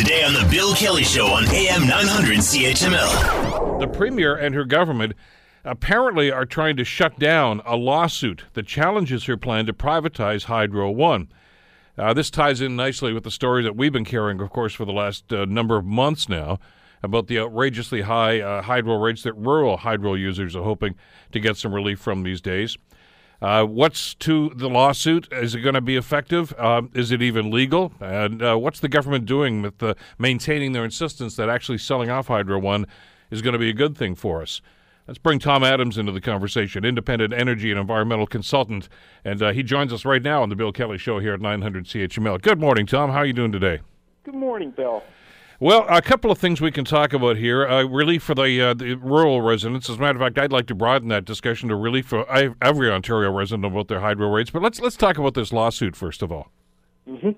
Today on The Bill Kelly Show on AM 900 CHML. The Premier and her government apparently are trying to shut down a lawsuit that challenges her plan to privatize Hydro One. Uh, this ties in nicely with the story that we've been carrying, of course, for the last uh, number of months now about the outrageously high uh, hydro rates that rural hydro users are hoping to get some relief from these days. Uh, what's to the lawsuit? Is it going to be effective? Uh, is it even legal? And uh, what's the government doing with the, maintaining their insistence that actually selling off Hydro One is going to be a good thing for us? Let's bring Tom Adams into the conversation, independent energy and environmental consultant, and uh, he joins us right now on the Bill Kelly Show here at 900 CHML. Good morning, Tom. How are you doing today? Good morning, Bill. Well, a couple of things we can talk about here. Uh, relief for the, uh, the, rural residents. As a matter of fact, I'd like to broaden that discussion to relief for every Ontario resident about their hydro rates. But let's let's talk about this lawsuit first of all. Mm-hmm.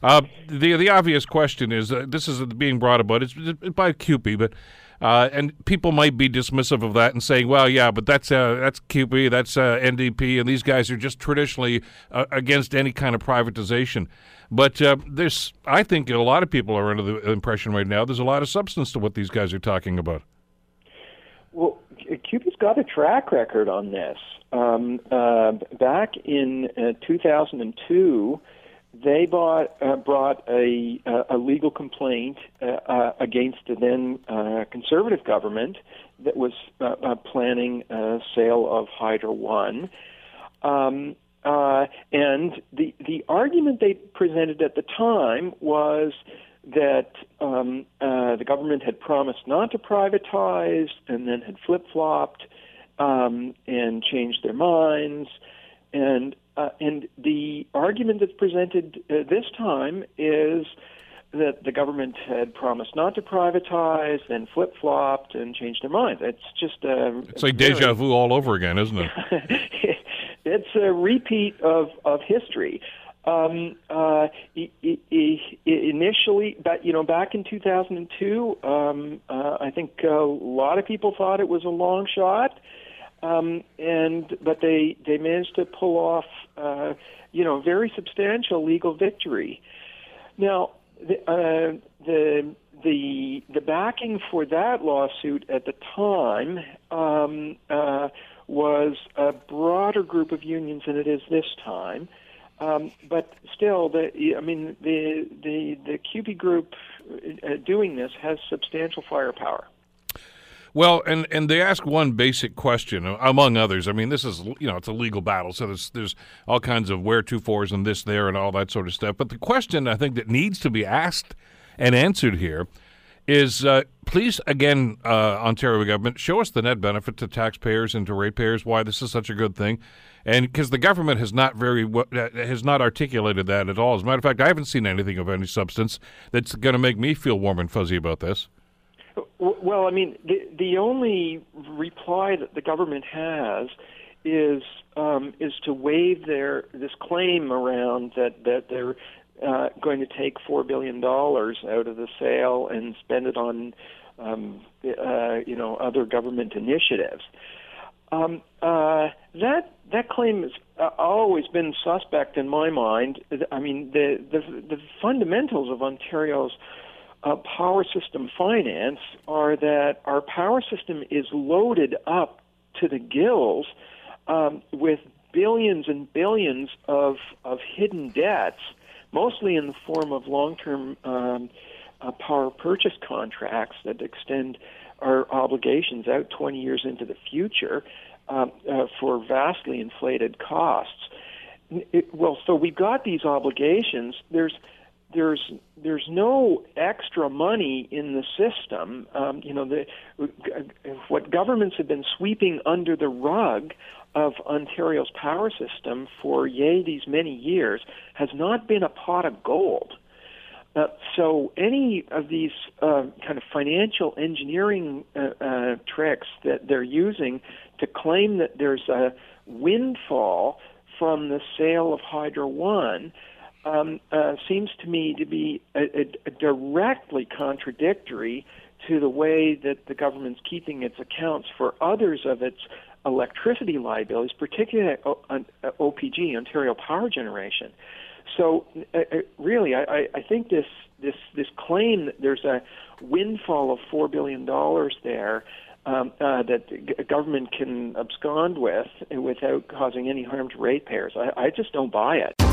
Uh, the the obvious question is uh, this is being brought about it's by CUPE, but uh, and people might be dismissive of that and saying, well, yeah, but that's uh, that's CUPE, that's NDP, and these guys are just traditionally against any kind of privatization. But uh, there's, I think, a lot of people are under the impression right now there's a lot of substance to what these guys are talking about. Well, CUPE's got a track record on this. Um, uh, back in uh, 2002, they bought, uh, brought a, a legal complaint uh, uh, against the then uh, conservative government that was planning a sale of Hydro One. Um, uh, and the the argument they presented at the time was that um, uh, the government had promised not to privatize and then had flip flopped um, and changed their minds. And uh, and the argument that's presented uh, this time is that the government had promised not to privatize, then flip flopped and changed their mind. It's just a, it's like very, deja vu all over again, isn't it? it's a repeat of of history. Um, uh, initially, but you know, back in 2002, um, uh, I think a lot of people thought it was a long shot, um, and but they they managed to pull off, uh, you know, very substantial legal victory. Now, the, uh, the the the backing for that lawsuit at the time um, uh, was a broader group of unions than it is this time. Um, but still, the I mean the the the CUPE group uh, doing this has substantial firepower. Well, and and they ask one basic question among others. I mean, this is you know it's a legal battle, so there's there's all kinds of where to fors and this there and all that sort of stuff. But the question I think that needs to be asked and answered here is uh, please again, uh, Ontario government, show us the net benefit to taxpayers and to ratepayers why this is such a good thing, and because the government has not very uh, has not articulated that at all. As a matter of fact, I haven't seen anything of any substance that's going to make me feel warm and fuzzy about this. Well, I mean, the the only reply that the government has is um, is to wave their this claim around that that they're uh, going to take four billion dollars out of the sale and spend it on, um, uh, you know, other government initiatives. Um, uh, that that claim has uh, always been suspect in my mind. I mean, the the, the fundamentals of Ontario's uh, power system finance are that our power system is loaded up to the gills um, with billions and billions of of hidden debts mostly in the form of long-term um, uh, power purchase contracts that extend our obligations out 20 years into the future um, uh, for vastly inflated costs. It, well, so we've got these obligations. There's there's there's no extra money in the system. Um, you know, the, what governments have been sweeping under the rug of Ontario's power system for yay these many years has not been a pot of gold. Uh, so any of these uh, kind of financial engineering uh, uh, tricks that they're using to claim that there's a windfall from the sale of Hydro One um, uh, seems to me to be a, a, a directly contradictory to the way that the government's keeping its accounts for others of its electricity liabilities, particularly OPG, Ontario Power Generation. So, uh, uh, really, I, I think this this this claim that there's a windfall of four billion dollars there um, uh, that the government can abscond with without causing any harm to ratepayers. I, I just don't buy it.